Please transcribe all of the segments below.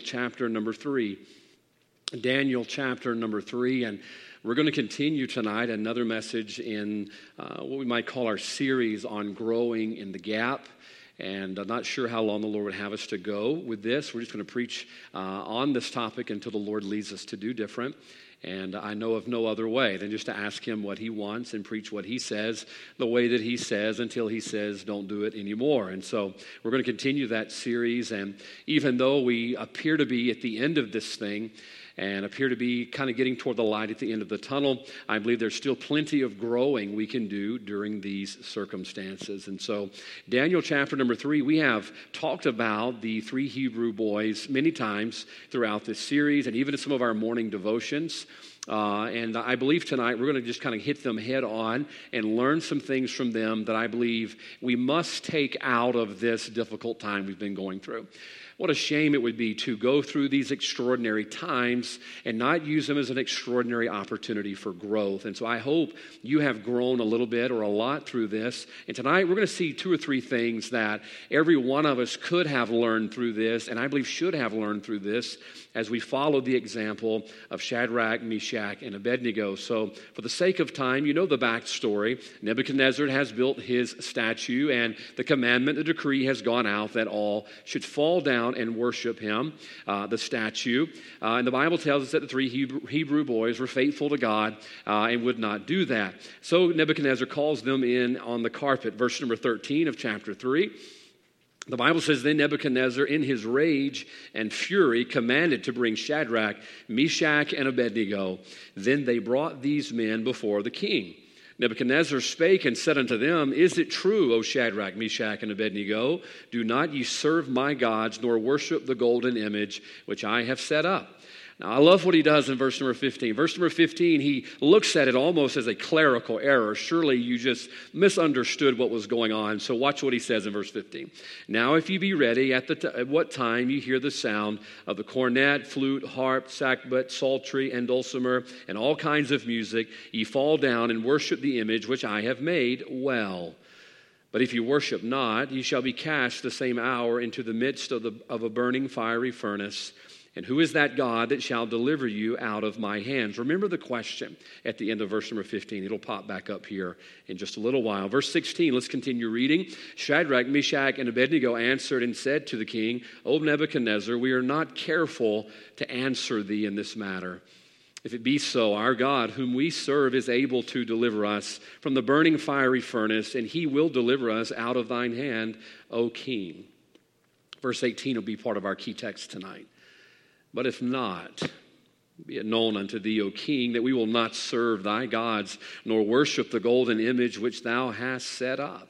chapter number three. Daniel chapter number three, and we're going to continue tonight another message in uh, what we might call our series on growing in the gap. And I'm not sure how long the Lord would have us to go with this. We're just going to preach uh, on this topic until the Lord leads us to do different. And I know of no other way than just to ask him what he wants and preach what he says the way that he says until he says, don't do it anymore. And so we're going to continue that series. And even though we appear to be at the end of this thing, and appear to be kind of getting toward the light at the end of the tunnel. I believe there's still plenty of growing we can do during these circumstances. And so, Daniel chapter number three, we have talked about the three Hebrew boys many times throughout this series and even in some of our morning devotions. Uh, and I believe tonight we're going to just kind of hit them head on and learn some things from them that I believe we must take out of this difficult time we've been going through. What a shame it would be to go through these extraordinary times and not use them as an extraordinary opportunity for growth. And so I hope you have grown a little bit or a lot through this. And tonight we're going to see two or three things that every one of us could have learned through this, and I believe should have learned through this as we follow the example of Shadrach, Meshach, and Abednego. So, for the sake of time, you know the backstory. Nebuchadnezzar has built his statue, and the commandment, the decree has gone out that all should fall down down and worship him, uh, the statue. Uh, and the Bible tells us that the three Hebrew, Hebrew boys were faithful to God uh, and would not do that. So Nebuchadnezzar calls them in on the carpet. Verse number 13 of chapter 3. The Bible says, Then Nebuchadnezzar, in his rage and fury, commanded to bring Shadrach, Meshach, and Abednego. Then they brought these men before the king. Nebuchadnezzar spake and said unto them, Is it true, O Shadrach, Meshach, and Abednego? Do not ye serve my gods, nor worship the golden image which I have set up. Now, I love what he does in verse number 15. Verse number 15, he looks at it almost as a clerical error. Surely you just misunderstood what was going on. So, watch what he says in verse 15. Now, if you be ready, at, the t- at what time you hear the sound of the cornet, flute, harp, sackbut, psaltery, and dulcimer, and all kinds of music, ye fall down and worship the image which I have made well. But if you worship not, ye shall be cast the same hour into the midst of, the, of a burning fiery furnace. And who is that God that shall deliver you out of my hands? Remember the question at the end of verse number 15. It'll pop back up here in just a little while. Verse 16, let's continue reading. Shadrach, Meshach, and Abednego answered and said to the king, O Nebuchadnezzar, we are not careful to answer thee in this matter. If it be so, our God, whom we serve, is able to deliver us from the burning fiery furnace, and he will deliver us out of thine hand, O king. Verse 18 will be part of our key text tonight. But if not, be it known unto thee, O king, that we will not serve thy gods, nor worship the golden image which thou hast set up.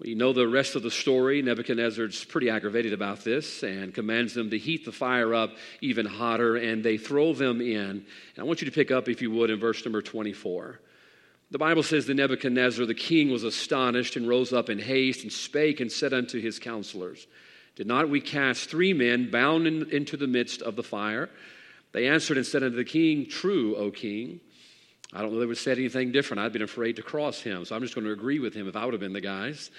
We know the rest of the story. Nebuchadnezzar's pretty aggravated about this and commands them to heat the fire up even hotter, and they throw them in. And I want you to pick up, if you would, in verse number 24. The Bible says that Nebuchadnezzar, the king, was astonished and rose up in haste and spake and said unto his counselors, did not we cast three men bound in, into the midst of the fire? They answered and said unto the king, True, O king. I don't know they would have said anything different. I'd been afraid to cross him, so I'm just going to agree with him if I would have been the guys.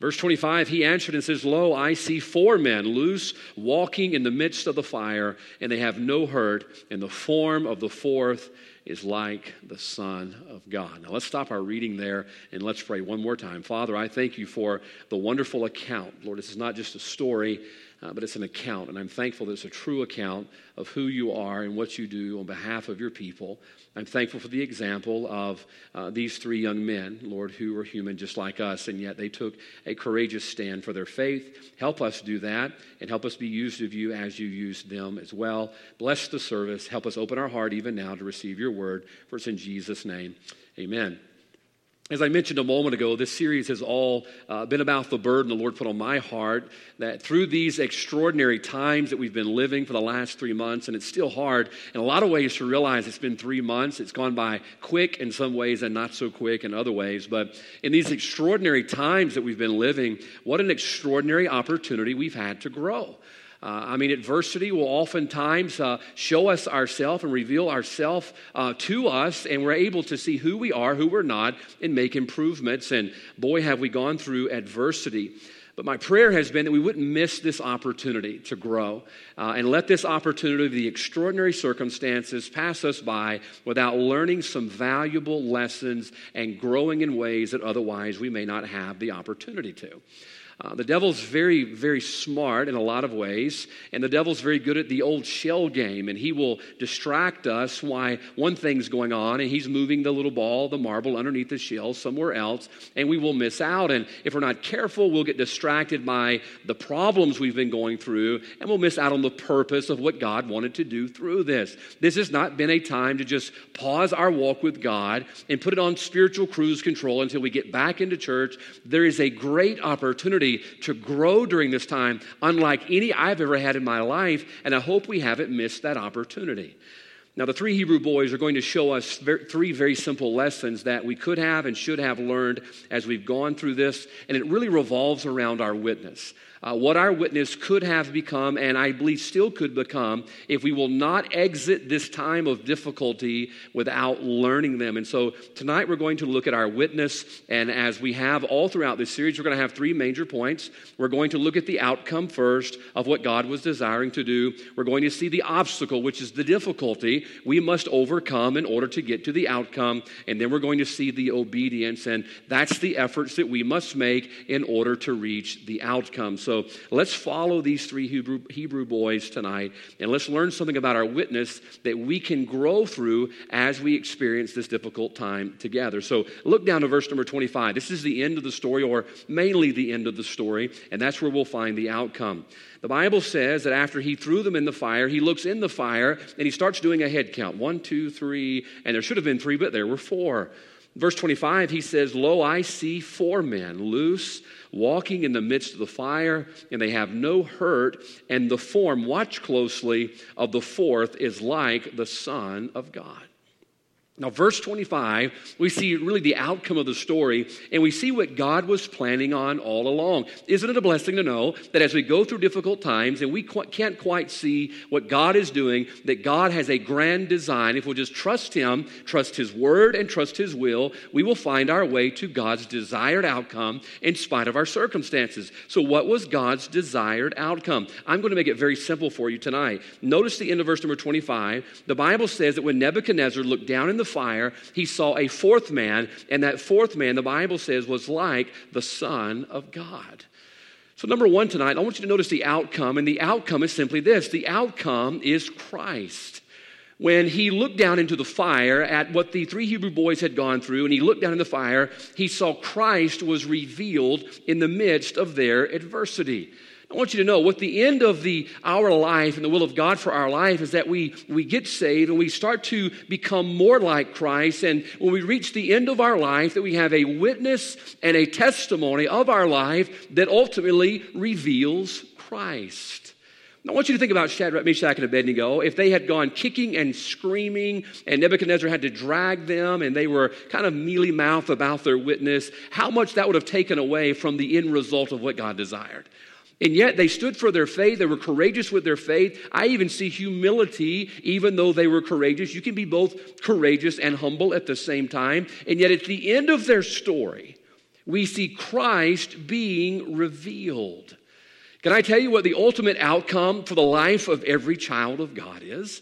Verse 25, he answered and says, Lo, I see four men loose, walking in the midst of the fire, and they have no hurt, and the form of the fourth is like the Son of God. Now let's stop our reading there and let's pray one more time. Father, I thank you for the wonderful account. Lord, this is not just a story, uh, but it's an account, and I'm thankful that it's a true account of who you are and what you do on behalf of your people. I'm thankful for the example of uh, these three young men, Lord, who were human just like us, and yet they took a courageous stand for their faith. Help us do that, and help us be used of you as you used them as well. Bless the service. Help us open our heart even now to receive your word. For it's in Jesus' name. Amen. As I mentioned a moment ago, this series has all uh, been about the burden the Lord put on my heart that through these extraordinary times that we've been living for the last three months, and it's still hard in a lot of ways to realize it's been three months. It's gone by quick in some ways and not so quick in other ways. But in these extraordinary times that we've been living, what an extraordinary opportunity we've had to grow. Uh, I mean, adversity will oftentimes uh, show us ourselves and reveal ourselves uh, to us, and we're able to see who we are, who we're not, and make improvements. And boy, have we gone through adversity. But my prayer has been that we wouldn't miss this opportunity to grow uh, and let this opportunity of the extraordinary circumstances pass us by without learning some valuable lessons and growing in ways that otherwise we may not have the opportunity to. Uh, the devil's very, very smart in a lot of ways, and the devil's very good at the old shell game, and he will distract us why one thing's going on, and he's moving the little ball, the marble underneath the shell somewhere else, and we will miss out. And if we're not careful, we'll get distracted by the problems we've been going through, and we'll miss out on the purpose of what God wanted to do through this. This has not been a time to just pause our walk with God and put it on spiritual cruise control until we get back into church. There is a great opportunity to grow during this time, unlike any I've ever had in my life, and I hope we haven't missed that opportunity. Now, the three Hebrew boys are going to show us three very simple lessons that we could have and should have learned as we've gone through this, and it really revolves around our witness uh, what our witness could have become, and I believe still could become, if we will not exit this time of difficulty without learning them. And so tonight we're going to look at our witness, and as we have all throughout this series, we're going to have three major points. We're going to look at the outcome first of what God was desiring to do. We're going to see the obstacle, which is the difficulty we must overcome in order to get to the outcome. And then we're going to see the obedience, and that's the efforts that we must make in order to reach the outcome. So so let's follow these three Hebrew, Hebrew boys tonight and let's learn something about our witness that we can grow through as we experience this difficult time together. So look down to verse number 25. This is the end of the story, or mainly the end of the story, and that's where we'll find the outcome. The Bible says that after he threw them in the fire, he looks in the fire and he starts doing a head count one, two, three, and there should have been three, but there were four. Verse 25, he says, Lo, I see four men loose walking in the midst of the fire, and they have no hurt. And the form, watch closely, of the fourth is like the Son of God. Now, verse 25, we see really the outcome of the story, and we see what God was planning on all along. Isn't it a blessing to know that as we go through difficult times and we can't quite see what God is doing, that God has a grand design? If we'll just trust Him, trust His word, and trust His will, we will find our way to God's desired outcome in spite of our circumstances. So, what was God's desired outcome? I'm going to make it very simple for you tonight. Notice the end of verse number 25. The Bible says that when Nebuchadnezzar looked down in the the fire, he saw a fourth man, and that fourth man, the Bible says, was like the Son of God. So, number one tonight, I want you to notice the outcome, and the outcome is simply this the outcome is Christ when he looked down into the fire at what the three Hebrew boys had gone through, and he looked down in the fire, he saw Christ was revealed in the midst of their adversity. I want you to know what the end of the our life and the will of God for our life is that we we get saved and we start to become more like Christ and when we reach the end of our life that we have a witness and a testimony of our life that ultimately reveals Christ. I want you to think about Shadrach, Meshach, and Abednego. If they had gone kicking and screaming, and Nebuchadnezzar had to drag them, and they were kind of mealy mouthed about their witness, how much that would have taken away from the end result of what God desired. And yet they stood for their faith. They were courageous with their faith. I even see humility, even though they were courageous. You can be both courageous and humble at the same time. And yet at the end of their story, we see Christ being revealed. Can I tell you what the ultimate outcome for the life of every child of God is?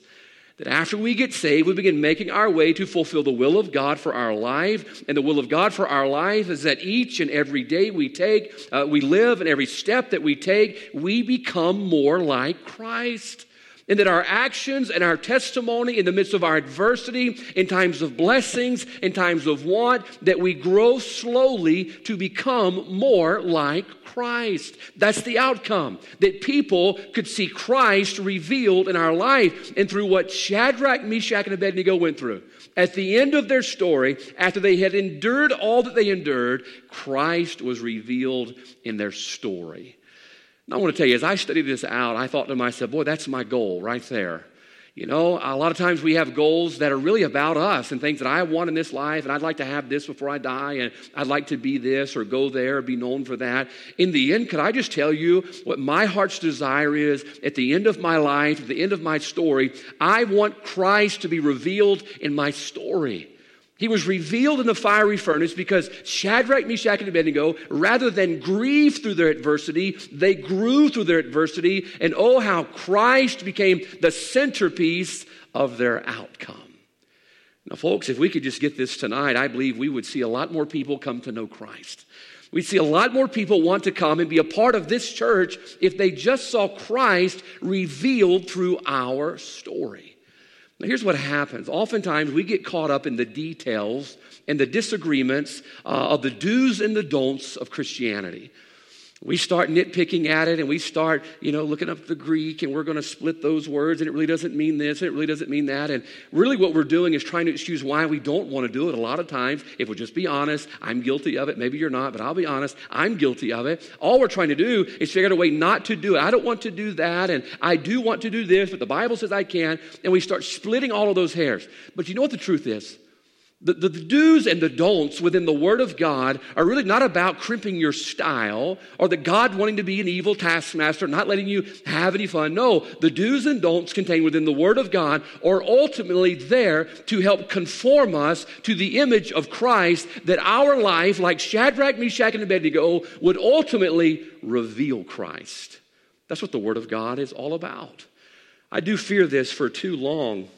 That after we get saved, we begin making our way to fulfill the will of God for our life. And the will of God for our life is that each and every day we take, uh, we live, and every step that we take, we become more like Christ. And that our actions and our testimony in the midst of our adversity, in times of blessings, in times of want, that we grow slowly to become more like Christ. That's the outcome. That people could see Christ revealed in our life and through what Shadrach, Meshach, and Abednego went through. At the end of their story, after they had endured all that they endured, Christ was revealed in their story. And I want to tell you, as I studied this out, I thought to myself, boy, that's my goal right there. You know, a lot of times we have goals that are really about us and things that I want in this life, and I'd like to have this before I die, and I'd like to be this or go there, or be known for that. In the end, could I just tell you what my heart's desire is at the end of my life, at the end of my story? I want Christ to be revealed in my story. He was revealed in the fiery furnace because Shadrach, Meshach, and Abednego, rather than grieve through their adversity, they grew through their adversity. And oh, how Christ became the centerpiece of their outcome. Now, folks, if we could just get this tonight, I believe we would see a lot more people come to know Christ. We'd see a lot more people want to come and be a part of this church if they just saw Christ revealed through our story. Now, here's what happens. Oftentimes, we get caught up in the details and the disagreements uh, of the do's and the don'ts of Christianity. We start nitpicking at it and we start, you know, looking up the Greek and we're going to split those words and it really doesn't mean this and it really doesn't mean that. And really what we're doing is trying to excuse why we don't want to do it. A lot of times, if we'll just be honest, I'm guilty of it. Maybe you're not, but I'll be honest, I'm guilty of it. All we're trying to do is figure out a way not to do it. I don't want to do that and I do want to do this, but the Bible says I can. And we start splitting all of those hairs. But you know what the truth is? The, the, the, do's and the don'ts within the Word of God are really not about crimping your style or that God wanting to be an evil taskmaster, not letting you have any fun. No, the do's and don'ts contained within the Word of God are ultimately there to help conform us to the image of Christ that our life, like Shadrach, Meshach, and Abednego, would ultimately reveal Christ. That's what the Word of God is all about. I do fear this for too long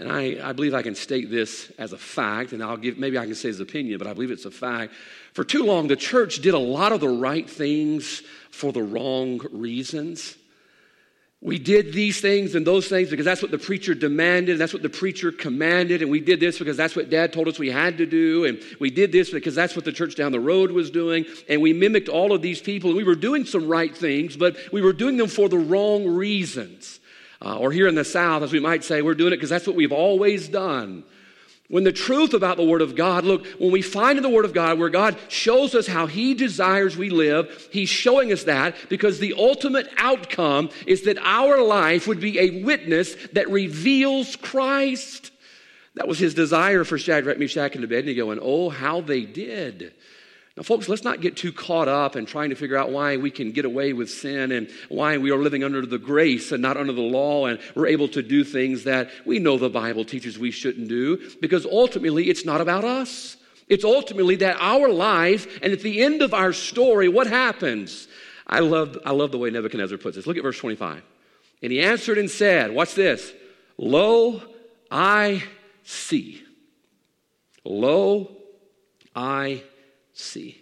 and I, I believe I can state this as a fact, and I'll give, maybe I can say his opinion, but I believe it's a fact. For too long, the church did a lot of the right things for the wrong reasons. We did these things and those things because that's what the preacher demanded, and that's what the preacher commanded, and we did this because that's what dad told us we had to do, and we did this because that's what the church down the road was doing, and we mimicked all of these people, and we were doing some right things, but we were doing them for the wrong reasons. Uh, or here in the South, as we might say, we're doing it because that's what we've always done. When the truth about the Word of God, look, when we find in the Word of God where God shows us how He desires we live, He's showing us that because the ultimate outcome is that our life would be a witness that reveals Christ. That was His desire for Shadrach, Meshach, and Abednego, and oh, how they did. Now, folks, let's not get too caught up in trying to figure out why we can get away with sin and why we are living under the grace and not under the law, and we're able to do things that we know the Bible teaches we shouldn't do, because ultimately it's not about us. It's ultimately that our life, and at the end of our story, what happens? I love, I love the way Nebuchadnezzar puts this. Look at verse 25. And he answered and said, Watch this. Lo, I see. Lo, I see.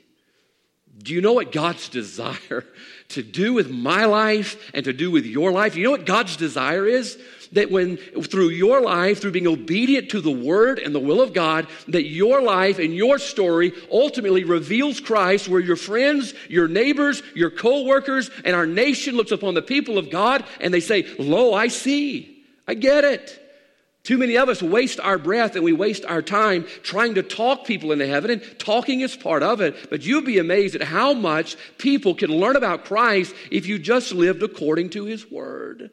Do you know what God's desire to do with my life and to do with your life? You know what God's desire is? That when through your life, through being obedient to the word and the will of God, that your life and your story ultimately reveals Christ, where your friends, your neighbors, your co-workers, and our nation looks upon the people of God and they say, Lo, I see. I get it. Too many of us waste our breath and we waste our time trying to talk people into heaven, and talking is part of it. But you'd be amazed at how much people can learn about Christ if you just lived according to his word.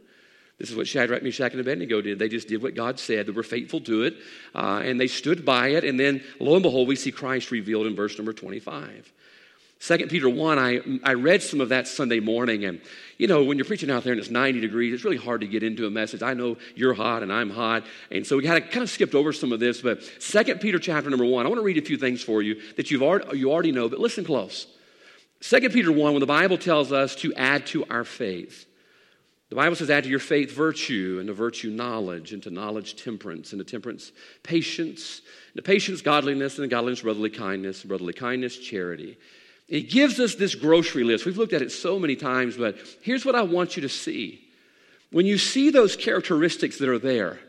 This is what Shadrach, Meshach, and Abednego did. They just did what God said. They were faithful to it, uh, and they stood by it. And then, lo and behold, we see Christ revealed in verse number 25. 2 Peter 1, I, I read some of that Sunday morning, and you know, when you're preaching out there and it's 90 degrees, it's really hard to get into a message. I know you're hot and I'm hot. And so we kind of, kind of skipped over some of this, but 2 Peter chapter number 1, I want to read a few things for you that you've already, you already know, but listen close. 2 Peter 1, when the Bible tells us to add to our faith, the Bible says, add to your faith virtue, and to virtue knowledge, and to knowledge temperance, and to temperance patience, and to patience godliness, and to godliness brotherly kindness, and brotherly kindness charity. It gives us this grocery list. We've looked at it so many times, but here's what I want you to see. When you see those characteristics that are there,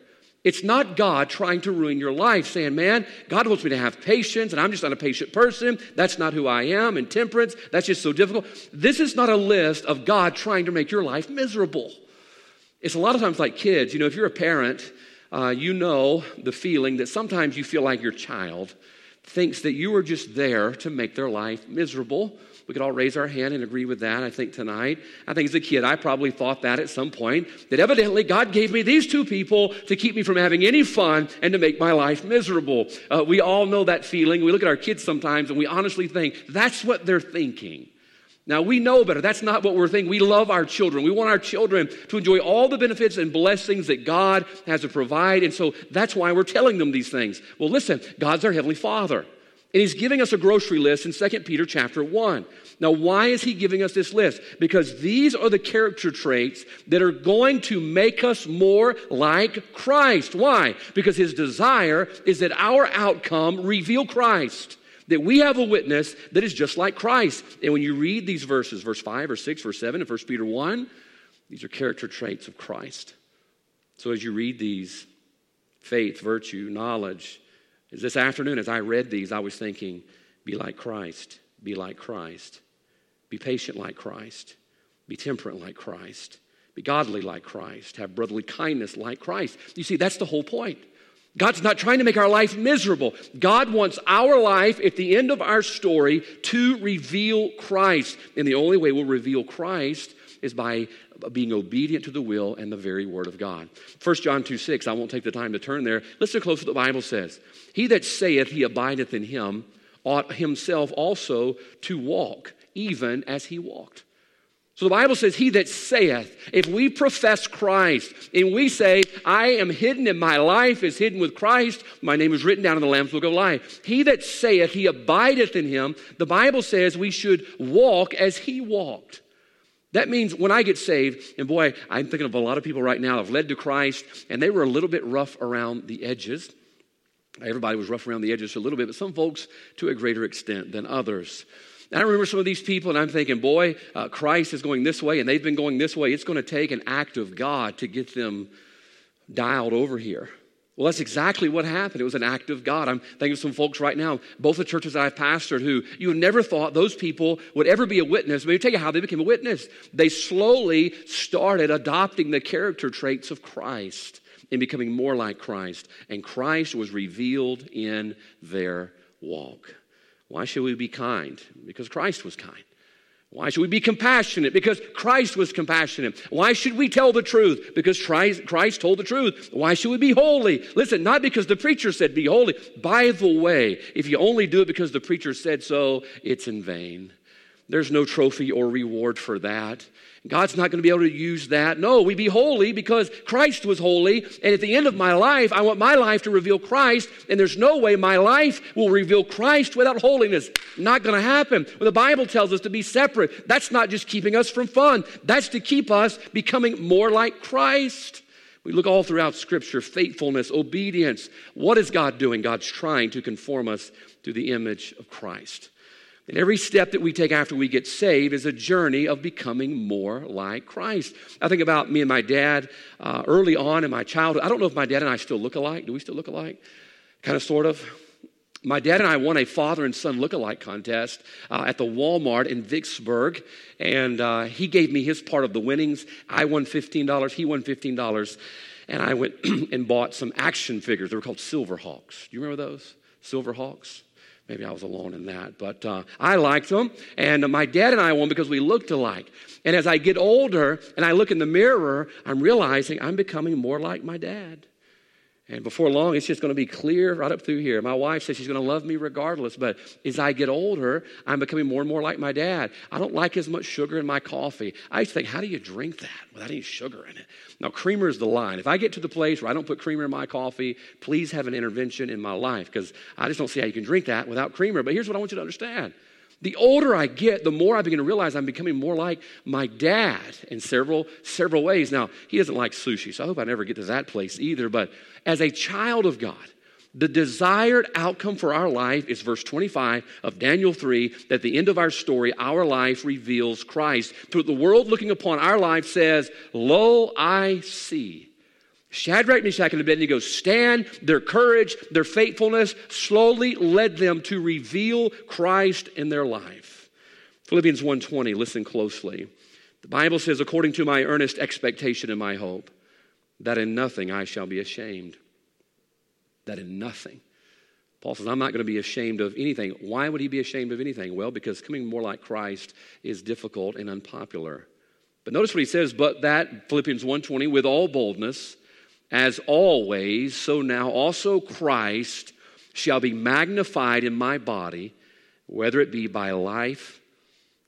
it's not God trying to ruin your life, saying, Man, God wants me to have patience, and I'm just not a patient person. That's not who I am. And temperance, that's just so difficult. This is not a list of God trying to make your life miserable. It's a lot of times like kids. You know, if you're a parent, uh, you know the feeling that sometimes you feel like your child thinks that you are just there to make their life miserable. We could all raise our hand and agree with that, I think, tonight. I think as a kid, I probably thought that at some point, that evidently God gave me these two people to keep me from having any fun and to make my life miserable. Uh, we all know that feeling. We look at our kids sometimes and we honestly think that's what they're thinking. Now, we know better. That's not what we're thinking. We love our children. We want our children to enjoy all the benefits and blessings that God has to provide. And so that's why we're telling them these things. Well, listen, God's our Heavenly Father. And He's giving us a grocery list in 2 Peter chapter 1. Now, why is He giving us this list? Because these are the character traits that are going to make us more like Christ. Why? Because His desire is that our outcome reveal Christ that we have a witness that is just like Christ. And when you read these verses, verse 5 or 6, verse 7, and 1 Peter 1, these are character traits of Christ. So as you read these, faith, virtue, knowledge, this afternoon, as I read these, I was thinking, be like Christ, be like Christ, be patient like Christ, be temperate like Christ, be godly like Christ, have brotherly kindness like Christ. You see, that's the whole point. God's not trying to make our life miserable. God wants our life at the end of our story to reveal Christ. And the only way we'll reveal Christ is by being obedient to the will and the very word of God. 1 John 2 6, I won't take the time to turn there. Listen close to what the Bible says. He that saith he abideth in him ought himself also to walk, even as he walked. So the Bible says, He that saith, if we profess Christ and we say, I am hidden and my life is hidden with Christ, my name is written down in the Lamb's Book of Life. He that saith, He abideth in him, the Bible says we should walk as He walked. That means when I get saved, and boy, I'm thinking of a lot of people right now have led to Christ, and they were a little bit rough around the edges. Everybody was rough around the edges a little bit, but some folks to a greater extent than others. And I remember some of these people, and I'm thinking, boy, uh, Christ is going this way, and they've been going this way. It's going to take an act of God to get them dialed over here. Well, that's exactly what happened. It was an act of God. I'm thinking of some folks right now, both the churches I've pastored, who you never thought those people would ever be a witness. Let me tell you how they became a witness. They slowly started adopting the character traits of Christ and becoming more like Christ. And Christ was revealed in their walk. Why should we be kind? Because Christ was kind. Why should we be compassionate? Because Christ was compassionate. Why should we tell the truth? Because Christ told the truth. Why should we be holy? Listen, not because the preacher said be holy. By the way, if you only do it because the preacher said so, it's in vain. There's no trophy or reward for that. God's not going to be able to use that. No, we be holy because Christ was holy. And at the end of my life, I want my life to reveal Christ. And there's no way my life will reveal Christ without holiness. Not going to happen. Well, the Bible tells us to be separate. That's not just keeping us from fun, that's to keep us becoming more like Christ. We look all throughout Scripture faithfulness, obedience. What is God doing? God's trying to conform us to the image of Christ. And every step that we take after we get saved is a journey of becoming more like Christ. I think about me and my dad uh, early on in my childhood. I don't know if my dad and I still look alike. Do we still look alike? Kind of, sort of. My dad and I won a father and son look-alike contest uh, at the Walmart in Vicksburg, and uh, he gave me his part of the winnings. I won $15, he won $15, and I went and bought some action figures. They were called Silverhawks. Do you remember those? Silverhawks? Maybe I was alone in that, but uh, I liked them. And my dad and I won because we looked alike. And as I get older and I look in the mirror, I'm realizing I'm becoming more like my dad. And before long, it's just going to be clear right up through here. My wife says she's going to love me regardless, but as I get older, I'm becoming more and more like my dad. I don't like as much sugar in my coffee. I used to think, how do you drink that without any sugar in it? Now, creamer is the line. If I get to the place where I don't put creamer in my coffee, please have an intervention in my life because I just don't see how you can drink that without creamer. But here's what I want you to understand the older I get, the more I begin to realize I'm becoming more like my dad in several, several ways. Now, he doesn't like sushi, so I hope I never get to that place either. But as a child of God, the desired outcome for our life is verse 25 of Daniel 3 that the end of our story, our life reveals Christ. So the world looking upon our life says, Lo, I see. Shadrach, Meshach, and Abednego stand, their courage, their faithfulness slowly led them to reveal Christ in their life. Philippians 1:20, listen closely. The Bible says, according to my earnest expectation and my hope, that in nothing I shall be ashamed that in nothing. Paul says, I'm not going to be ashamed of anything. Why would he be ashamed of anything? Well, because coming more like Christ is difficult and unpopular. But notice what he says, but that, Philippians 1.20, with all boldness, as always, so now also Christ shall be magnified in my body, whether it be by life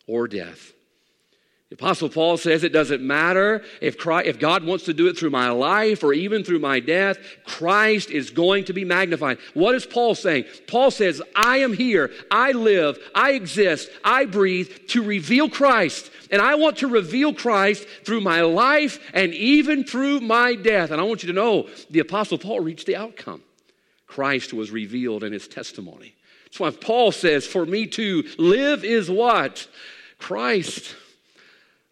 or death. The Apostle Paul says it doesn't matter if, Christ, if God wants to do it through my life or even through my death, Christ is going to be magnified. What is Paul saying? Paul says, I am here, I live, I exist, I breathe to reveal Christ. And I want to reveal Christ through my life and even through my death. And I want you to know the Apostle Paul reached the outcome. Christ was revealed in his testimony. That's why Paul says, For me to live is what? Christ.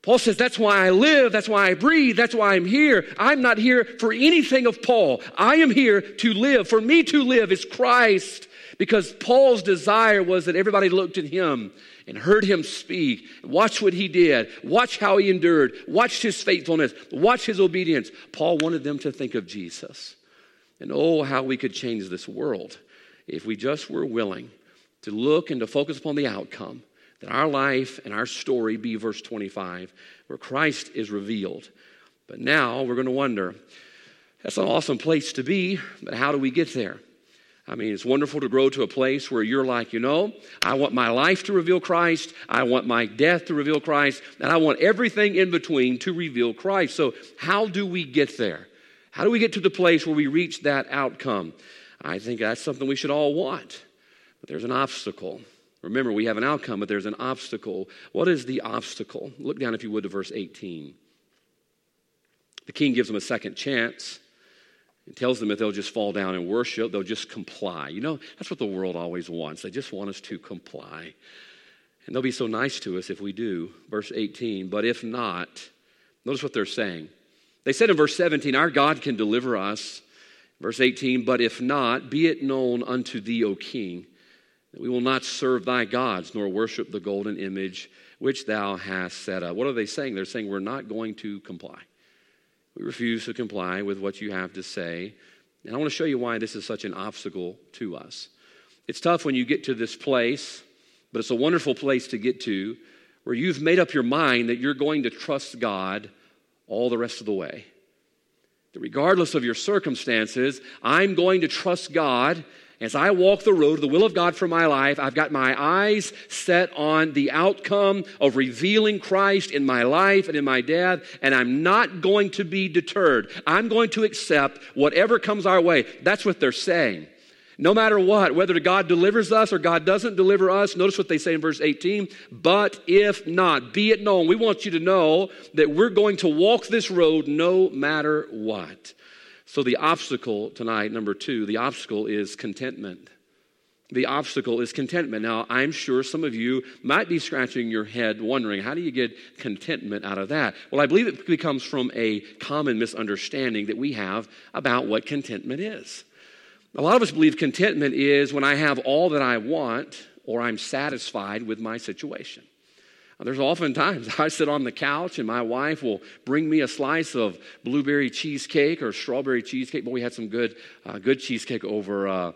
Paul says, That's why I live, that's why I breathe, that's why I'm here. I'm not here for anything of Paul. I am here to live. For me to live is Christ. Because Paul's desire was that everybody looked at him and heard him speak, watch what he did, watch how he endured, watch his faithfulness, watch his obedience. Paul wanted them to think of Jesus. And oh, how we could change this world if we just were willing to look and to focus upon the outcome that our life and our story be verse 25, where Christ is revealed. But now we're going to wonder that's an awesome place to be, but how do we get there? I mean, it's wonderful to grow to a place where you're like, you know, I want my life to reveal Christ, I want my death to reveal Christ, and I want everything in between to reveal Christ. So, how do we get there? How do we get to the place where we reach that outcome? I think that's something we should all want, but there's an obstacle. Remember, we have an outcome, but there's an obstacle. What is the obstacle? Look down, if you would, to verse 18. The king gives them a second chance and tells them if they'll just fall down and worship, they'll just comply. You know, that's what the world always wants. They just want us to comply. And they'll be so nice to us if we do. Verse 18, but if not, notice what they're saying. They said in verse 17, Our God can deliver us. Verse 18, but if not, be it known unto thee, O king we will not serve thy gods, nor worship the golden image which thou hast set up. What are they saying? They're saying, We're not going to comply. We refuse to comply with what you have to say. And I want to show you why this is such an obstacle to us. It's tough when you get to this place, but it's a wonderful place to get to where you've made up your mind that you're going to trust God all the rest of the way. That regardless of your circumstances, I'm going to trust God as I walk the road to the will of God for my life, I've got my eyes set on the outcome of revealing Christ in my life and in my death, and I'm not going to be deterred. I'm going to accept whatever comes our way. That's what they're saying. No matter what, whether God delivers us or God doesn't deliver us, notice what they say in verse 18. But if not, be it known. We want you to know that we're going to walk this road no matter what. So, the obstacle tonight, number two, the obstacle is contentment. The obstacle is contentment. Now, I'm sure some of you might be scratching your head wondering, how do you get contentment out of that? Well, I believe it comes from a common misunderstanding that we have about what contentment is. A lot of us believe contentment is when I have all that I want or I'm satisfied with my situation. There's often times I sit on the couch and my wife will bring me a slice of blueberry cheesecake or strawberry cheesecake. But we had some good, uh, good cheesecake over. Uh,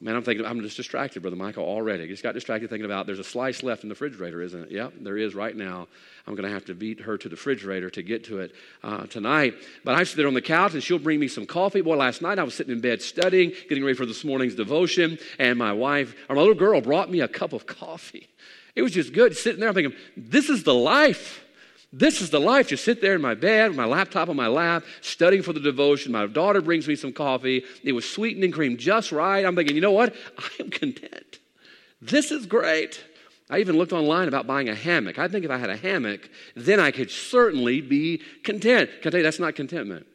man, I'm thinking, I'm just distracted, Brother Michael, already. I just got distracted thinking about there's a slice left in the refrigerator, isn't it? Yep, there is right now. I'm going to have to beat her to the refrigerator to get to it uh, tonight. But I sit there on the couch and she'll bring me some coffee. Boy, last night I was sitting in bed studying, getting ready for this morning's devotion, and my wife, or my little girl, brought me a cup of coffee. It was just good sitting there. I'm thinking, this is the life. This is the life. Just sit there in my bed with my laptop on my lap, studying for the devotion. My daughter brings me some coffee. It was sweetened and cream just right. I'm thinking, you know what? I am content. This is great. I even looked online about buying a hammock. I think if I had a hammock, then I could certainly be content. Can I tell you, that's not contentment.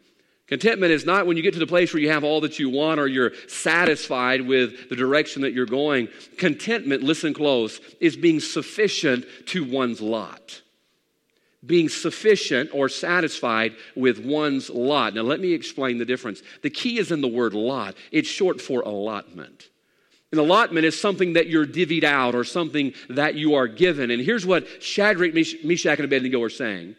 Contentment is not when you get to the place where you have all that you want or you're satisfied with the direction that you're going. Contentment, listen close, is being sufficient to one's lot. Being sufficient or satisfied with one's lot. Now, let me explain the difference. The key is in the word lot, it's short for allotment. An allotment is something that you're divvied out or something that you are given. And here's what Shadrach, Meshach, and Abednego are saying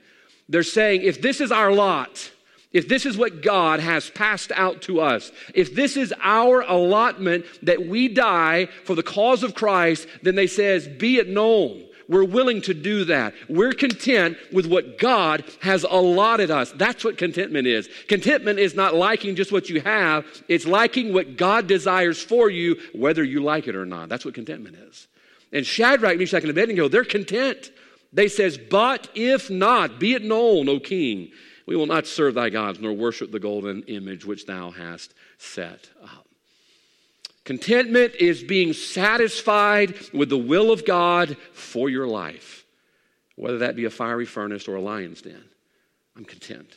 they're saying, if this is our lot, if this is what God has passed out to us, if this is our allotment that we die for the cause of Christ, then they says, be it known. We're willing to do that. We're content with what God has allotted us. That's what contentment is. Contentment is not liking just what you have, it's liking what God desires for you, whether you like it or not. That's what contentment is. And Shadrach, Meshach, and Abednego, they're content. They says, But if not, be it known, O king, we will not serve thy gods, nor worship the golden image which thou hast set up. Contentment is being satisfied with the will of God for your life, whether that be a fiery furnace or a lion's den. I'm content.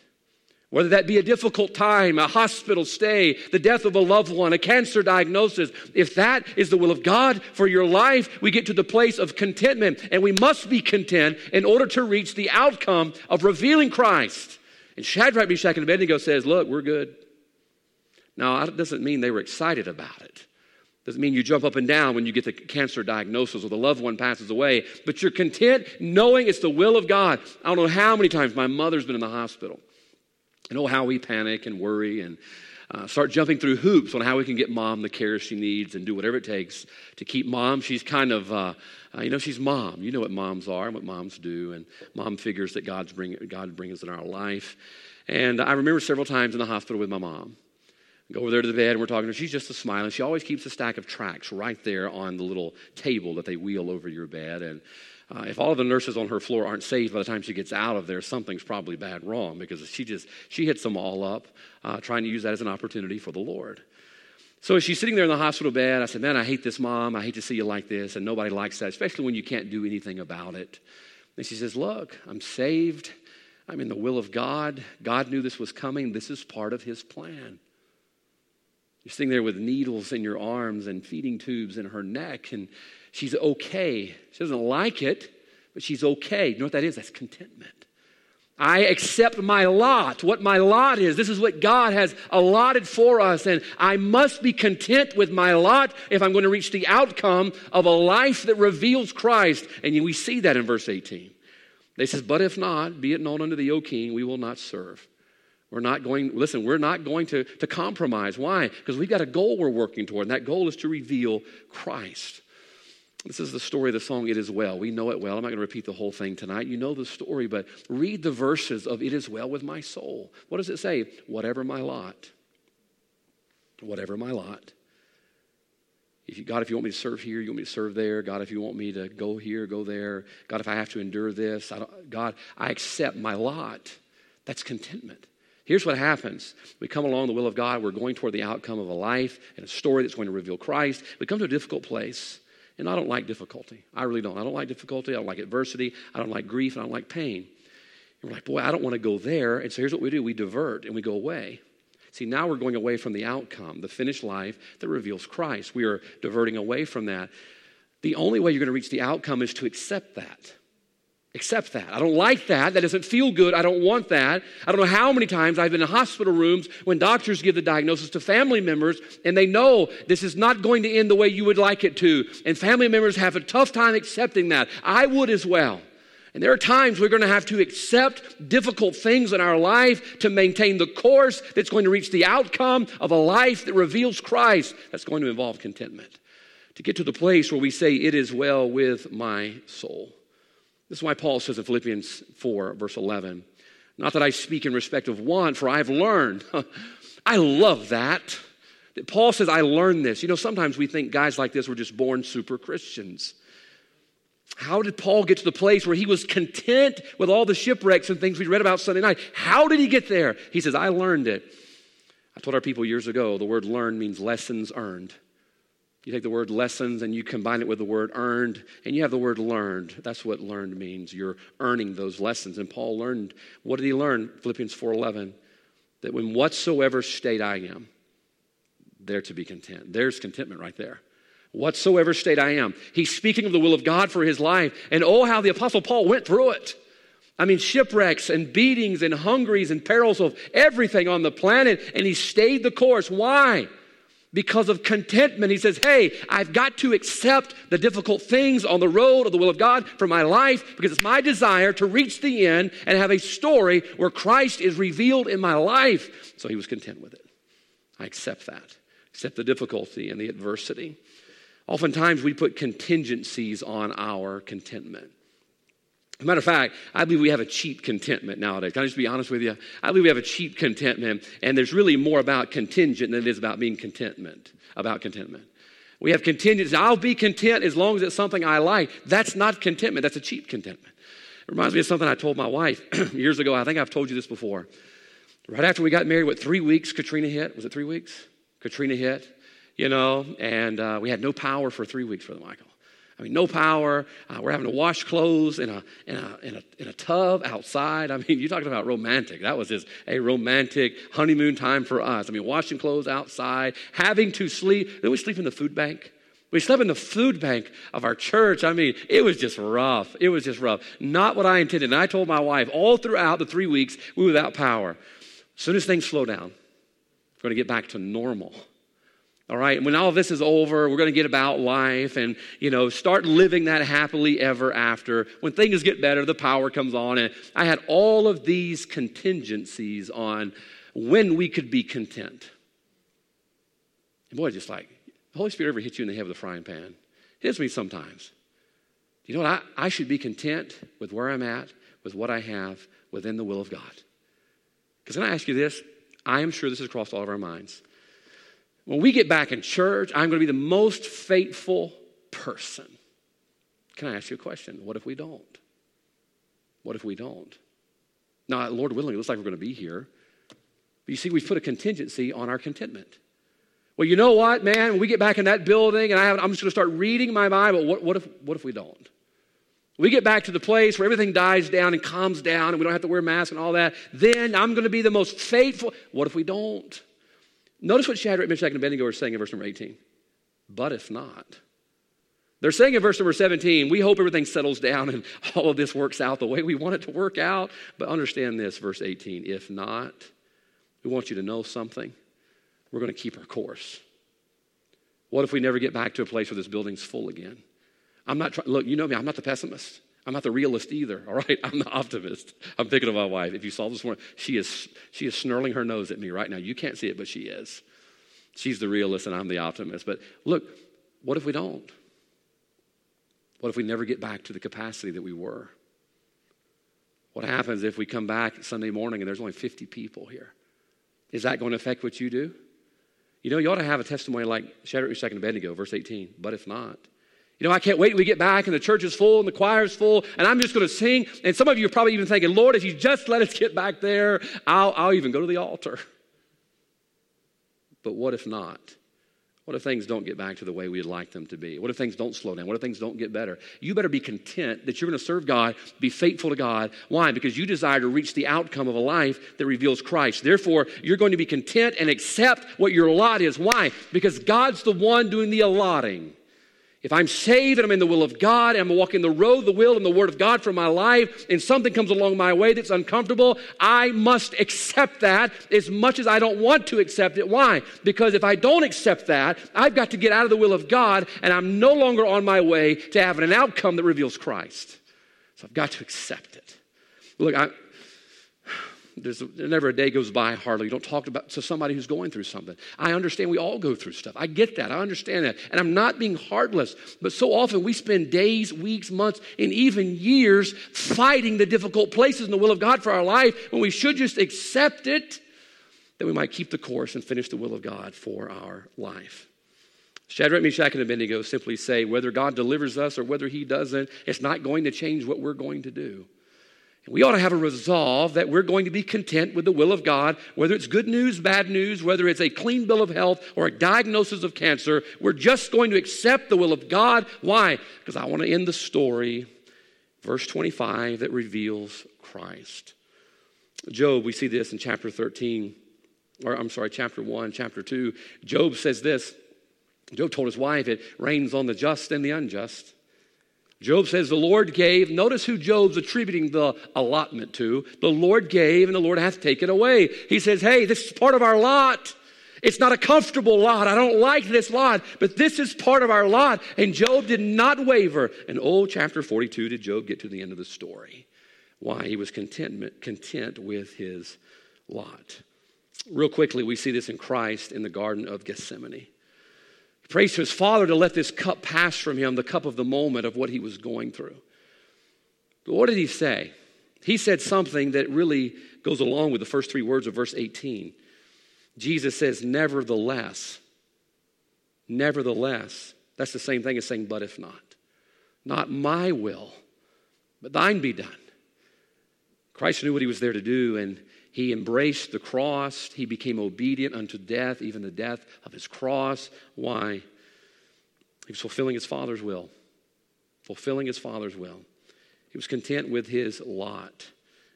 Whether that be a difficult time, a hospital stay, the death of a loved one, a cancer diagnosis, if that is the will of God for your life, we get to the place of contentment. And we must be content in order to reach the outcome of revealing Christ. And Shadrach, Meshach, and Abednego says, Look, we're good. Now, that doesn't mean they were excited about it. Doesn't mean you jump up and down when you get the cancer diagnosis or the loved one passes away, but you're content knowing it's the will of God. I don't know how many times my mother's been in the hospital. I know how we panic and worry and uh, start jumping through hoops on how we can get mom the care she needs and do whatever it takes to keep mom. She's kind of, uh, uh, you know, she's mom. You know what moms are and what moms do, and mom figures that God's bring, God brings in our life. And I remember several times in the hospital with my mom. Go over there to the bed and we're talking to her. She's just a smile, and She always keeps a stack of tracts right there on the little table that they wheel over your bed. And uh, if all of the nurses on her floor aren't safe by the time she gets out of there, something's probably bad wrong because she just she hits them all up, uh, trying to use that as an opportunity for the Lord. So as she's sitting there in the hospital bed, I said, "Man, I hate this, mom. I hate to see you like this, and nobody likes that, especially when you can't do anything about it." And she says, "Look, I'm saved. I'm in the will of God. God knew this was coming. This is part of His plan." You're sitting there with needles in your arms and feeding tubes in her neck, and she's okay. She doesn't like it, but she's okay. You know what that is? That's contentment. I accept my lot, what my lot is. This is what God has allotted for us, and I must be content with my lot if I'm going to reach the outcome of a life that reveals Christ. And we see that in verse 18. They says, But if not, be it known unto thee, O king, we will not serve. We're not going, listen, we're not going to, to compromise. Why? Because we've got a goal we're working toward, and that goal is to reveal Christ. This is the story of the song, It Is Well. We know it well. I'm not going to repeat the whole thing tonight. You know the story, but read the verses of It Is Well with My Soul. What does it say? Whatever my lot. Whatever my lot. If you, God, if you want me to serve here, you want me to serve there. God, if you want me to go here, go there. God, if I have to endure this, I God, I accept my lot. That's contentment. Here's what happens. We come along the will of God. We're going toward the outcome of a life and a story that's going to reveal Christ. We come to a difficult place. And I don't like difficulty. I really don't. I don't like difficulty. I don't like adversity. I don't like grief. and I don't like pain. And we're like, boy, I don't want to go there. And so here's what we do we divert and we go away. See, now we're going away from the outcome, the finished life that reveals Christ. We are diverting away from that. The only way you're going to reach the outcome is to accept that. Accept that. I don't like that. That doesn't feel good. I don't want that. I don't know how many times I've been in hospital rooms when doctors give the diagnosis to family members and they know this is not going to end the way you would like it to. And family members have a tough time accepting that. I would as well. And there are times we're going to have to accept difficult things in our life to maintain the course that's going to reach the outcome of a life that reveals Christ. That's going to involve contentment. To get to the place where we say, It is well with my soul. This is why Paul says in Philippians 4, verse 11, Not that I speak in respect of want, for I've learned. I love that. Paul says, I learned this. You know, sometimes we think guys like this were just born super Christians. How did Paul get to the place where he was content with all the shipwrecks and things we read about Sunday night? How did he get there? He says, I learned it. I told our people years ago the word learn means lessons earned. You take the word lessons and you combine it with the word earned, and you have the word learned. That's what learned means. You're earning those lessons. And Paul learned, what did he learn? Philippians 4.11, that when whatsoever state I am, there to be content. There's contentment right there. Whatsoever state I am. He's speaking of the will of God for his life. And oh, how the Apostle Paul went through it. I mean, shipwrecks and beatings and hungeries and perils of everything on the planet. And he stayed the course. Why? Because of contentment. He says, Hey, I've got to accept the difficult things on the road of the will of God for my life because it's my desire to reach the end and have a story where Christ is revealed in my life. So he was content with it. I accept that, accept the difficulty and the adversity. Oftentimes we put contingencies on our contentment. As a matter of fact, I believe we have a cheap contentment nowadays. Can I just be honest with you? I believe we have a cheap contentment, and there's really more about contingent than it is about being contentment, about contentment. We have contingency. I'll be content as long as it's something I like. That's not contentment. That's a cheap contentment. It reminds me of something I told my wife years ago. I think I've told you this before. Right after we got married, what, three weeks Katrina hit? Was it three weeks? Katrina hit, you know, and uh, we had no power for three weeks for the Michael. I mean, no power. Uh, we're having to wash clothes in a, in, a, in, a, in a tub outside. I mean, you're talking about romantic. That was just a romantic honeymoon time for us. I mean, washing clothes outside, having to sleep. Then we sleep in the food bank. We slept in the food bank of our church. I mean, it was just rough. It was just rough. Not what I intended. And I told my wife all throughout the three weeks we were without power. As soon as things slow down, we're going to get back to normal. All right, when all this is over, we're going to get about life and, you know, start living that happily ever after. When things get better, the power comes on. And I had all of these contingencies on when we could be content. And boy, just like, the Holy Spirit ever hit you in the head with a frying pan? It hits me sometimes. You know what? I, I should be content with where I'm at, with what I have, within the will of God. Because can I ask you this? I am sure this has crossed all of our minds. When we get back in church, I'm going to be the most faithful person. Can I ask you a question? What if we don't? What if we don't? Now, Lord willing, it looks like we're going to be here. But you see, we've put a contingency on our contentment. Well, you know what, man? When we get back in that building and I I'm just going to start reading my Bible, what, what, if, what if we don't? We get back to the place where everything dies down and calms down and we don't have to wear masks and all that. Then I'm going to be the most faithful. What if we don't? Notice what Shadrach, Meshach, and Abednego are saying in verse number 18. But if not, they're saying in verse number 17, we hope everything settles down and all of this works out the way we want it to work out. But understand this, verse 18. If not, we want you to know something. We're going to keep our course. What if we never get back to a place where this building's full again? I'm not trying, look, you know me, I'm not the pessimist. I'm not the realist either, all right? I'm the optimist. I'm thinking of my wife. If you saw this morning, she is, she is snarling her nose at me right now. You can't see it, but she is. She's the realist and I'm the optimist. But look, what if we don't? What if we never get back to the capacity that we were? What happens if we come back Sunday morning and there's only 50 people here? Is that going to affect what you do? You know, you ought to have a testimony like Shadrach, Meshach, and Abednego, verse 18. But if not, you know, I can't wait we get back and the church is full and the choir is full and I'm just going to sing. And some of you are probably even thinking, Lord, if you just let us get back there, I'll, I'll even go to the altar. But what if not? What if things don't get back to the way we'd like them to be? What if things don't slow down? What if things don't get better? You better be content that you're going to serve God, be faithful to God. Why? Because you desire to reach the outcome of a life that reveals Christ. Therefore, you're going to be content and accept what your lot is. Why? Because God's the one doing the allotting. If I'm saved and I'm in the will of God and I'm walking the road, the will, and the word of God for my life, and something comes along my way that's uncomfortable, I must accept that as much as I don't want to accept it. Why? Because if I don't accept that, I've got to get out of the will of God and I'm no longer on my way to having an outcome that reveals Christ. So I've got to accept it. Look, I, there's never a day goes by hardly you don't talk about to somebody who's going through something. I understand we all go through stuff. I get that. I understand that. And i'm not being heartless but so often we spend days weeks months and even years fighting the difficult places in the will of god for our life when we should just accept it that we might keep the course and finish the will of god for our life. Shadrach, Meshach, and Abednego simply say whether God delivers us or whether He doesn't, it's not going to change what we're going to do. We ought to have a resolve that we're going to be content with the will of God, whether it's good news, bad news, whether it's a clean bill of health or a diagnosis of cancer. We're just going to accept the will of God. Why? Because I want to end the story, verse 25, that reveals Christ. Job, we see this in chapter 13, or I'm sorry, chapter 1, chapter 2. Job says this Job told his wife, It rains on the just and the unjust. Job says the Lord gave. Notice who Job's attributing the allotment to. The Lord gave and the Lord hath taken away. He says, hey, this is part of our lot. It's not a comfortable lot. I don't like this lot, but this is part of our lot. And Job did not waver. And oh, chapter 42 did Job get to the end of the story. Why? He was content, content with his lot. Real quickly, we see this in Christ in the Garden of Gethsemane. He prays to his father to let this cup pass from him, the cup of the moment of what he was going through. But what did he say? He said something that really goes along with the first three words of verse 18. Jesus says, Nevertheless, nevertheless. That's the same thing as saying, But if not. Not my will, but thine be done. Christ knew what he was there to do, and he embraced the cross. He became obedient unto death, even the death of his cross. Why? He was fulfilling his Father's will. Fulfilling his Father's will. He was content with his lot.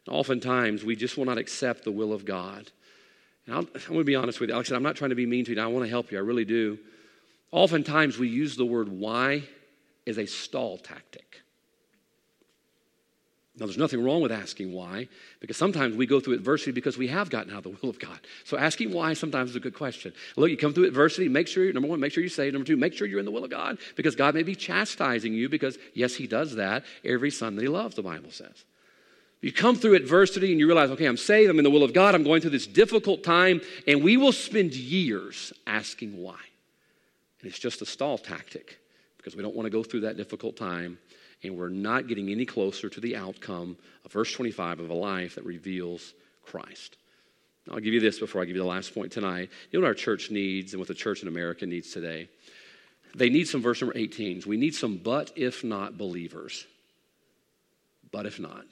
And oftentimes, we just will not accept the will of God. And i am going to be honest with you. Alex, I'm not trying to be mean to you. I want to help you. I really do. Oftentimes, we use the word why as a stall tactic. Now, there's nothing wrong with asking why, because sometimes we go through adversity because we have gotten out of the will of God. So asking why sometimes is a good question. Look, you come through adversity, make sure, number one, make sure you say, number two, make sure you're in the will of God, because God may be chastising you, because yes, He does that every son that He loves, the Bible says. You come through adversity and you realize, okay, I'm saved, I'm in the will of God, I'm going through this difficult time, and we will spend years asking why. And it's just a stall tactic because we don't want to go through that difficult time and we're not getting any closer to the outcome of verse 25 of a life that reveals Christ. I'll give you this before I give you the last point tonight. You know what our church needs and what the church in America needs today? They need some verse number 18. We need some but if not believers. But if not.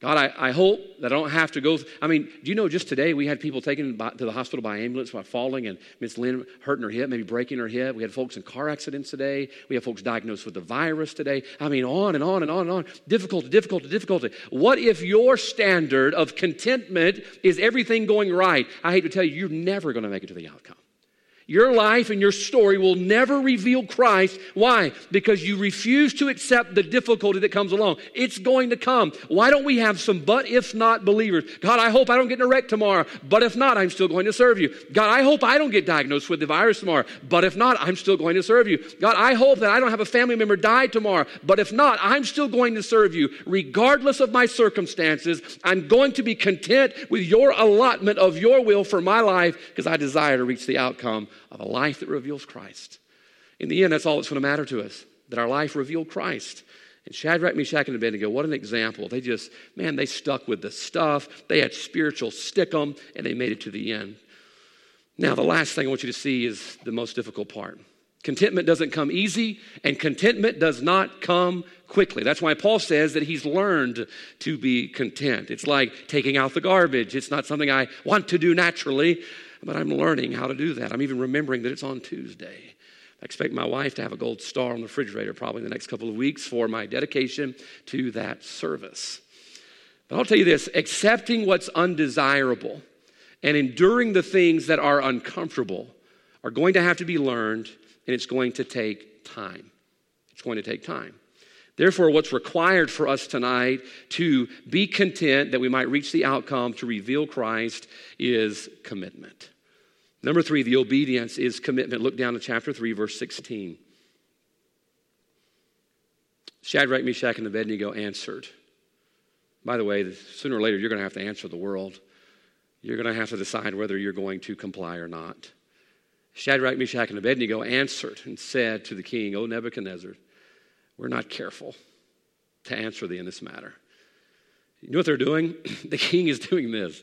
God, I, I hope that I don't have to go. Th- I mean, do you know just today we had people taken by, to the hospital by ambulance by falling and Miss Lynn hurting her hip, maybe breaking her hip. We had folks in car accidents today. We have folks diagnosed with the virus today. I mean, on and on and on and on. Difficulty, difficulty, difficulty. What if your standard of contentment is everything going right? I hate to tell you, you're never going to make it to the outcome. Your life and your story will never reveal Christ. Why? Because you refuse to accept the difficulty that comes along. It's going to come. Why don't we have some but if not believers? God, I hope I don't get in a wreck tomorrow, but if not, I'm still going to serve you. God, I hope I don't get diagnosed with the virus tomorrow, but if not, I'm still going to serve you. God, I hope that I don't have a family member die tomorrow, but if not, I'm still going to serve you. Regardless of my circumstances, I'm going to be content with your allotment of your will for my life because I desire to reach the outcome of a life that reveals Christ. In the end, that's all that's going to matter to us that our life revealed Christ. And Shadrach, Meshach, and Abednego, what an example. They just, man, they stuck with the stuff. They had spiritual stick 'em, and they made it to the end. Now, the last thing I want you to see is the most difficult part. Contentment doesn't come easy, and contentment does not come quickly. That's why Paul says that he's learned to be content. It's like taking out the garbage. It's not something I want to do naturally, but I'm learning how to do that. I'm even remembering that it's on Tuesday. I expect my wife to have a gold star on the refrigerator probably in the next couple of weeks for my dedication to that service. But I'll tell you this accepting what's undesirable and enduring the things that are uncomfortable are going to have to be learned, and it's going to take time. It's going to take time. Therefore, what's required for us tonight to be content that we might reach the outcome to reveal Christ is commitment. Number three, the obedience is commitment. Look down to chapter 3, verse 16. Shadrach, Meshach, and Abednego answered. By the way, sooner or later, you're going to have to answer the world. You're going to have to decide whether you're going to comply or not. Shadrach, Meshach, and Abednego answered and said to the king, O Nebuchadnezzar, we're not careful to answer thee in this matter. You know what they're doing? the king is doing this.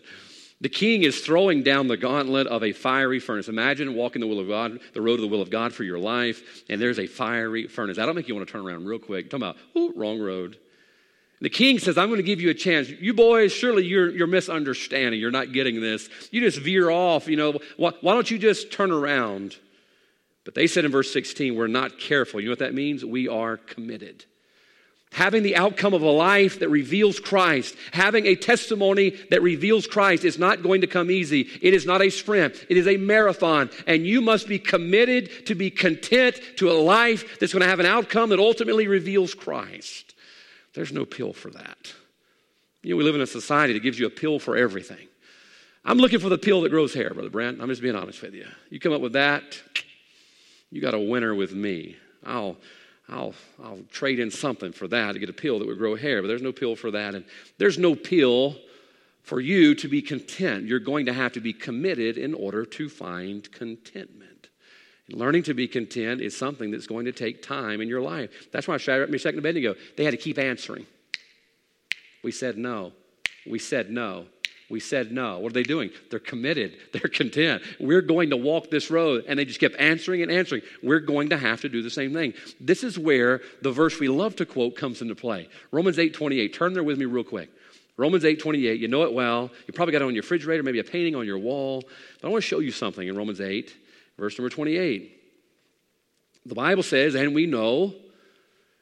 The king is throwing down the gauntlet of a fiery furnace. Imagine walking the will of God, the road of the will of God for your life, and there's a fiery furnace. That'll make you want to turn around real quick. Talking about, wrong road. The king says, I'm going to give you a chance. You boys, surely you're, you're misunderstanding. You're not getting this. You just veer off. You know, why, why don't you just turn around? But they said in verse 16, we're not careful. You know what that means? We are committed. Having the outcome of a life that reveals Christ, having a testimony that reveals Christ is not going to come easy. It is not a sprint, it is a marathon. And you must be committed to be content to a life that's going to have an outcome that ultimately reveals Christ. There's no pill for that. You know, we live in a society that gives you a pill for everything. I'm looking for the pill that grows hair, Brother Brent. I'm just being honest with you. You come up with that, you got a winner with me. I'll, I'll, I'll trade in something for that to get a pill that would grow hair, but there's no pill for that. And there's no pill for you to be content. You're going to have to be committed in order to find contentment. And learning to be content is something that's going to take time in your life. That's why Shadrach, Meshach, and Abednego, they had to keep answering. We said no. We said no. We said no. What are they doing? They're committed. They're content. We're going to walk this road. And they just kept answering and answering. We're going to have to do the same thing. This is where the verse we love to quote comes into play. Romans 8 28. Turn there with me real quick. Romans 8 28, you know it well. You probably got it on your refrigerator, maybe a painting on your wall. But I want to show you something in Romans 8, verse number 28. The Bible says, and we know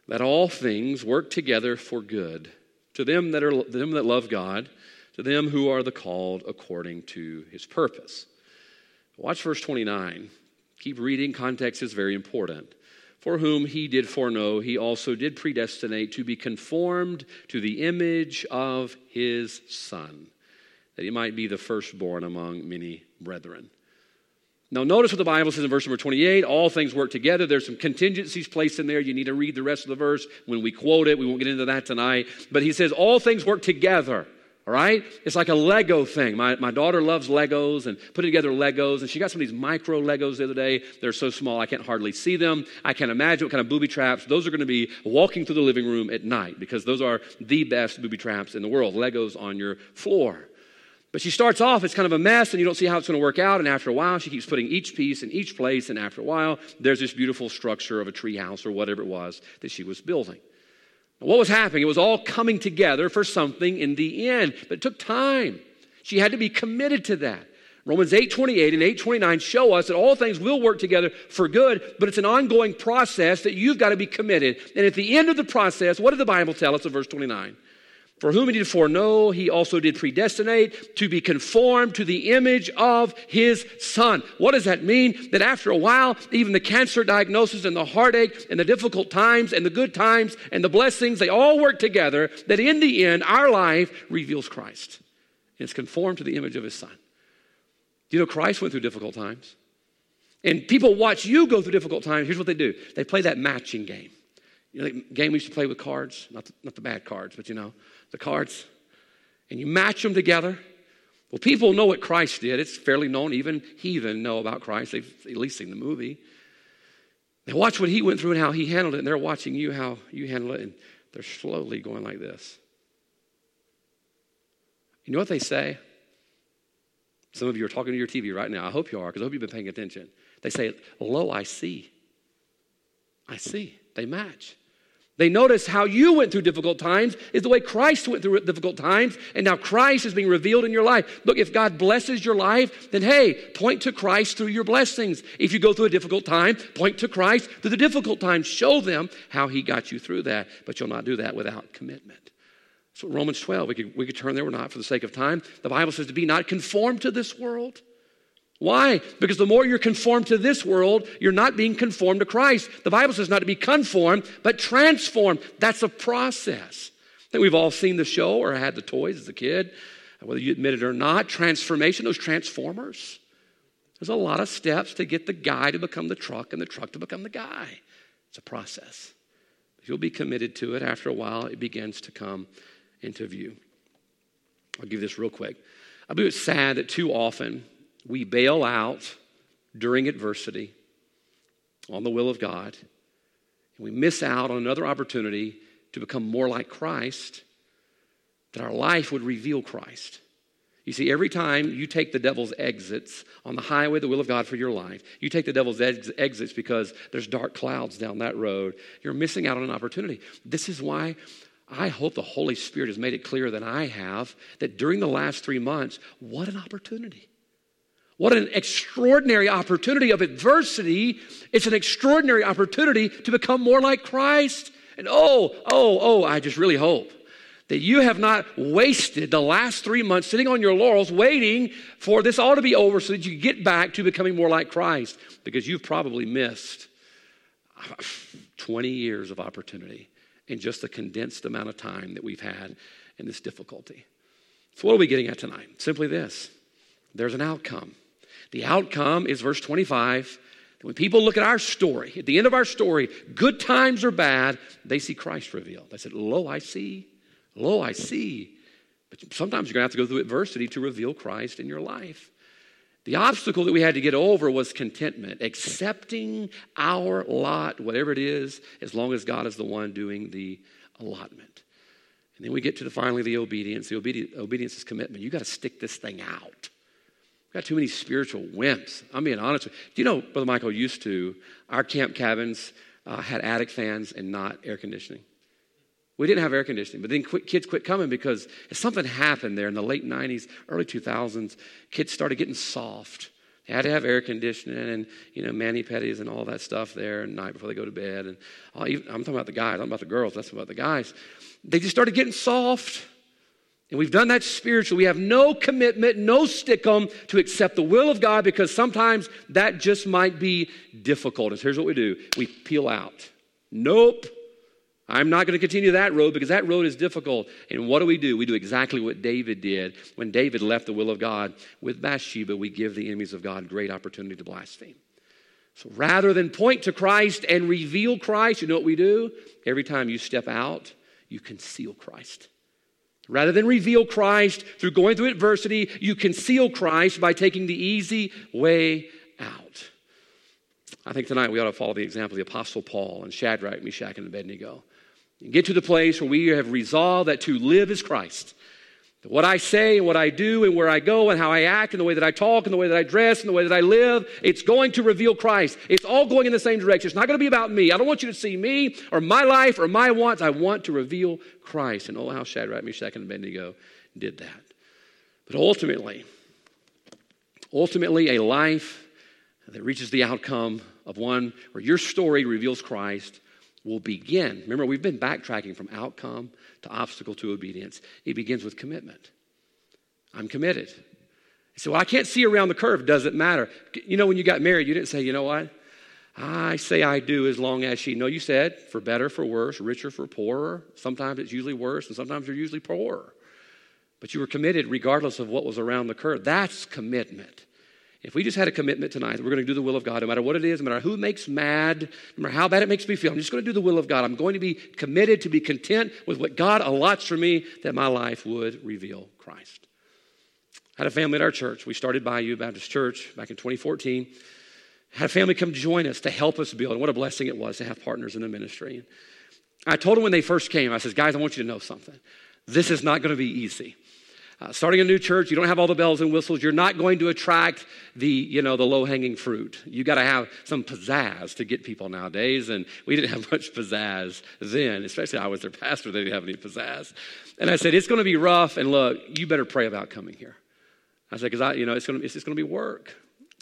that all things work together for good to them that, are, them that love God, to them who are the called according to his purpose. Watch verse 29. Keep reading, context is very important. For whom he did foreknow, he also did predestinate to be conformed to the image of his Son, that he might be the firstborn among many brethren. Now, notice what the Bible says in verse number 28 all things work together. There's some contingencies placed in there. You need to read the rest of the verse when we quote it. We won't get into that tonight. But he says all things work together. All right? It's like a Lego thing. My, my daughter loves Legos and putting together Legos, and she got some of these micro Legos the other day. They're so small I can't hardly see them. I can't imagine what kind of booby traps. Those are going to be walking through the living room at night because those are the best booby traps in the world Legos on your floor. But she starts off, it's kind of a mess, and you don't see how it's going to work out. And after a while, she keeps putting each piece in each place. And after a while, there's this beautiful structure of a tree house or whatever it was that she was building. What was happening? It was all coming together for something in the end, but it took time. She had to be committed to that. Romans 8:28 and 8:29 show us that all things will work together for good, but it's an ongoing process that you've got to be committed. And at the end of the process, what did the Bible tell us in verse 29? For whom he did foreknow, he also did predestinate to be conformed to the image of his son. What does that mean? That after a while, even the cancer diagnosis and the heartache and the difficult times and the good times and the blessings, they all work together. That in the end, our life reveals Christ. And it's conformed to the image of his son. Do you know Christ went through difficult times? And people watch you go through difficult times. Here's what they do they play that matching game. You know, the game we used to play with cards, not the, not the bad cards, but you know, the cards, and you match them together. Well, people know what Christ did. It's fairly known. Even heathen know about Christ. They've at least seen the movie. Now watch what he went through and how he handled it, and they're watching you how you handle it, and they're slowly going like this. You know what they say? Some of you are talking to your TV right now. I hope you are, because I hope you've been paying attention. They say, Lo, I see. I see. They match. They notice how you went through difficult times is the way Christ went through difficult times, and now Christ is being revealed in your life. Look, if God blesses your life, then hey, point to Christ through your blessings. If you go through a difficult time, point to Christ through the difficult times. Show them how He got you through that, but you'll not do that without commitment. So Romans 12, we could, we could turn there, we're not for the sake of time. The Bible says to be not conformed to this world why? Because the more you're conformed to this world, you're not being conformed to Christ. The Bible says not to be conformed, but transformed. That's a process. I think we've all seen the show or had the toys as a kid, whether you admit it or not. Transformation, those transformers. There's a lot of steps to get the guy to become the truck and the truck to become the guy. It's a process. If you'll be committed to it, after a while, it begins to come into view. I'll give this real quick. I believe it's sad that too often we bail out during adversity on the will of God, and we miss out on another opportunity to become more like Christ, that our life would reveal Christ. You see, every time you take the devil's exits on the highway, the will of God for your life, you take the devil's ex- exits because there's dark clouds down that road, you're missing out on an opportunity. This is why I hope the Holy Spirit has made it clearer than I have that during the last three months, what an opportunity. What an extraordinary opportunity of adversity. It's an extraordinary opportunity to become more like Christ. And oh, oh, oh, I just really hope that you have not wasted the last three months sitting on your laurels waiting for this all to be over so that you get back to becoming more like Christ because you've probably missed 20 years of opportunity in just the condensed amount of time that we've had in this difficulty. So, what are we getting at tonight? Simply this there's an outcome. The outcome is verse 25. When people look at our story, at the end of our story, good times or bad, they see Christ revealed. They said, Lo, I see. Lo, I see. But sometimes you're going to have to go through adversity to reveal Christ in your life. The obstacle that we had to get over was contentment, accepting our lot, whatever it is, as long as God is the one doing the allotment. And then we get to the, finally the obedience. The obedience, obedience is commitment. You got to stick this thing out. Got too many spiritual wimps. I'm being honest with you. Do you know, Brother Michael used to, our camp cabins uh, had attic fans and not air conditioning. We didn't have air conditioning, but then kids quit coming because something happened there in the late 90s, early 2000s. Kids started getting soft. They had to have air conditioning and, you know, mani pedis and all that stuff there at night before they go to bed. And even, I'm talking about the guys, I'm about the girls, that's about the guys. They just started getting soft. And we've done that spiritually. We have no commitment, no stickum to accept the will of God because sometimes that just might be difficult. And here's what we do we peel out. Nope. I'm not going to continue that road because that road is difficult. And what do we do? We do exactly what David did. When David left the will of God with Bathsheba, we give the enemies of God great opportunity to blaspheme. So rather than point to Christ and reveal Christ, you know what we do? Every time you step out, you conceal Christ. Rather than reveal Christ through going through adversity, you conceal Christ by taking the easy way out. I think tonight we ought to follow the example of the Apostle Paul and Shadrach, Meshach, and Abednego and get to the place where we have resolved that to live is Christ. What I say and what I do and where I go and how I act and the way that I talk and the way that I dress and the way that I live, it's going to reveal Christ. It's all going in the same direction. It's not going to be about me. I don't want you to see me or my life or my wants. I want to reveal Christ. And oh, how Shadrach, Meshach, and Abednego did that. But ultimately, ultimately, a life that reaches the outcome of one where your story reveals Christ will begin. Remember, we've been backtracking from outcome to obstacle to obedience. It begins with commitment. I'm committed. So well, I can't see around the curve. Doesn't matter. You know, when you got married, you didn't say, you know what? I say I do as long as she. No, you said for better, for worse, richer, for poorer. Sometimes it's usually worse, and sometimes you're usually poorer. But you were committed regardless of what was around the curve. That's commitment. If we just had a commitment tonight we're going to do the will of God, no matter what it is, no matter who makes mad, no matter how bad it makes me feel, I'm just going to do the will of God. I'm going to be committed to be content with what God allots for me that my life would reveal Christ. I had a family at our church. We started Bayou Baptist Church back in 2014. Had a family come join us to help us build. And what a blessing it was to have partners in the ministry. I told them when they first came, I said, guys, I want you to know something. This is not going to be easy. Uh, starting a new church, you don't have all the bells and whistles. You're not going to attract the, you know, the low-hanging fruit. You got to have some pizzazz to get people nowadays, and we didn't have much pizzazz then. Especially I was their pastor; they didn't have any pizzazz. And I said, "It's going to be rough, and look, you better pray about coming here." I said, "Because I, you know, it's going to, it's just going to be work."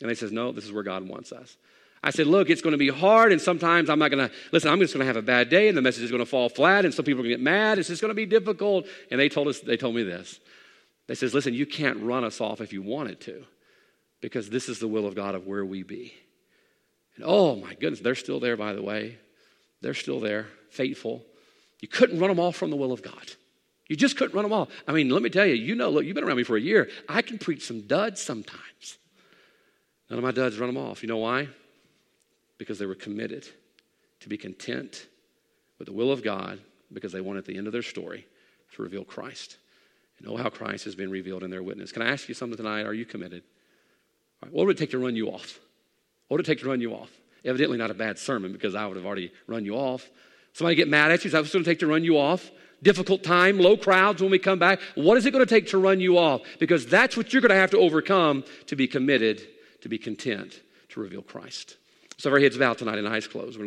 And they says, "No, this is where God wants us." I said, look, it's going to be hard, and sometimes I'm not going to, listen, I'm just going to have a bad day, and the message is going to fall flat, and some people are going to get mad. It's just going to be difficult. And they told us, they told me this. They says, listen, you can't run us off if you wanted to, because this is the will of God of where we be. And oh my goodness, they're still there, by the way. They're still there, faithful. You couldn't run them off from the will of God. You just couldn't run them off. I mean, let me tell you, you know, look, you've been around me for a year. I can preach some duds sometimes. None of my duds run them off. You know why? Because they were committed to be content with the will of God because they wanted at the end of their story to reveal Christ know oh, how Christ has been revealed in their witness. Can I ask you something tonight? Are you committed? What would it take to run you off? What would it take to run you off? Evidently, not a bad sermon because I would have already run you off. Somebody get mad at you. Is that what's going to take to run you off? Difficult time, low crowds when we come back. What is it going to take to run you off? Because that's what you're going to have to overcome to be committed, to be content, to reveal Christ. So, if our heads bowed tonight and eyes closed.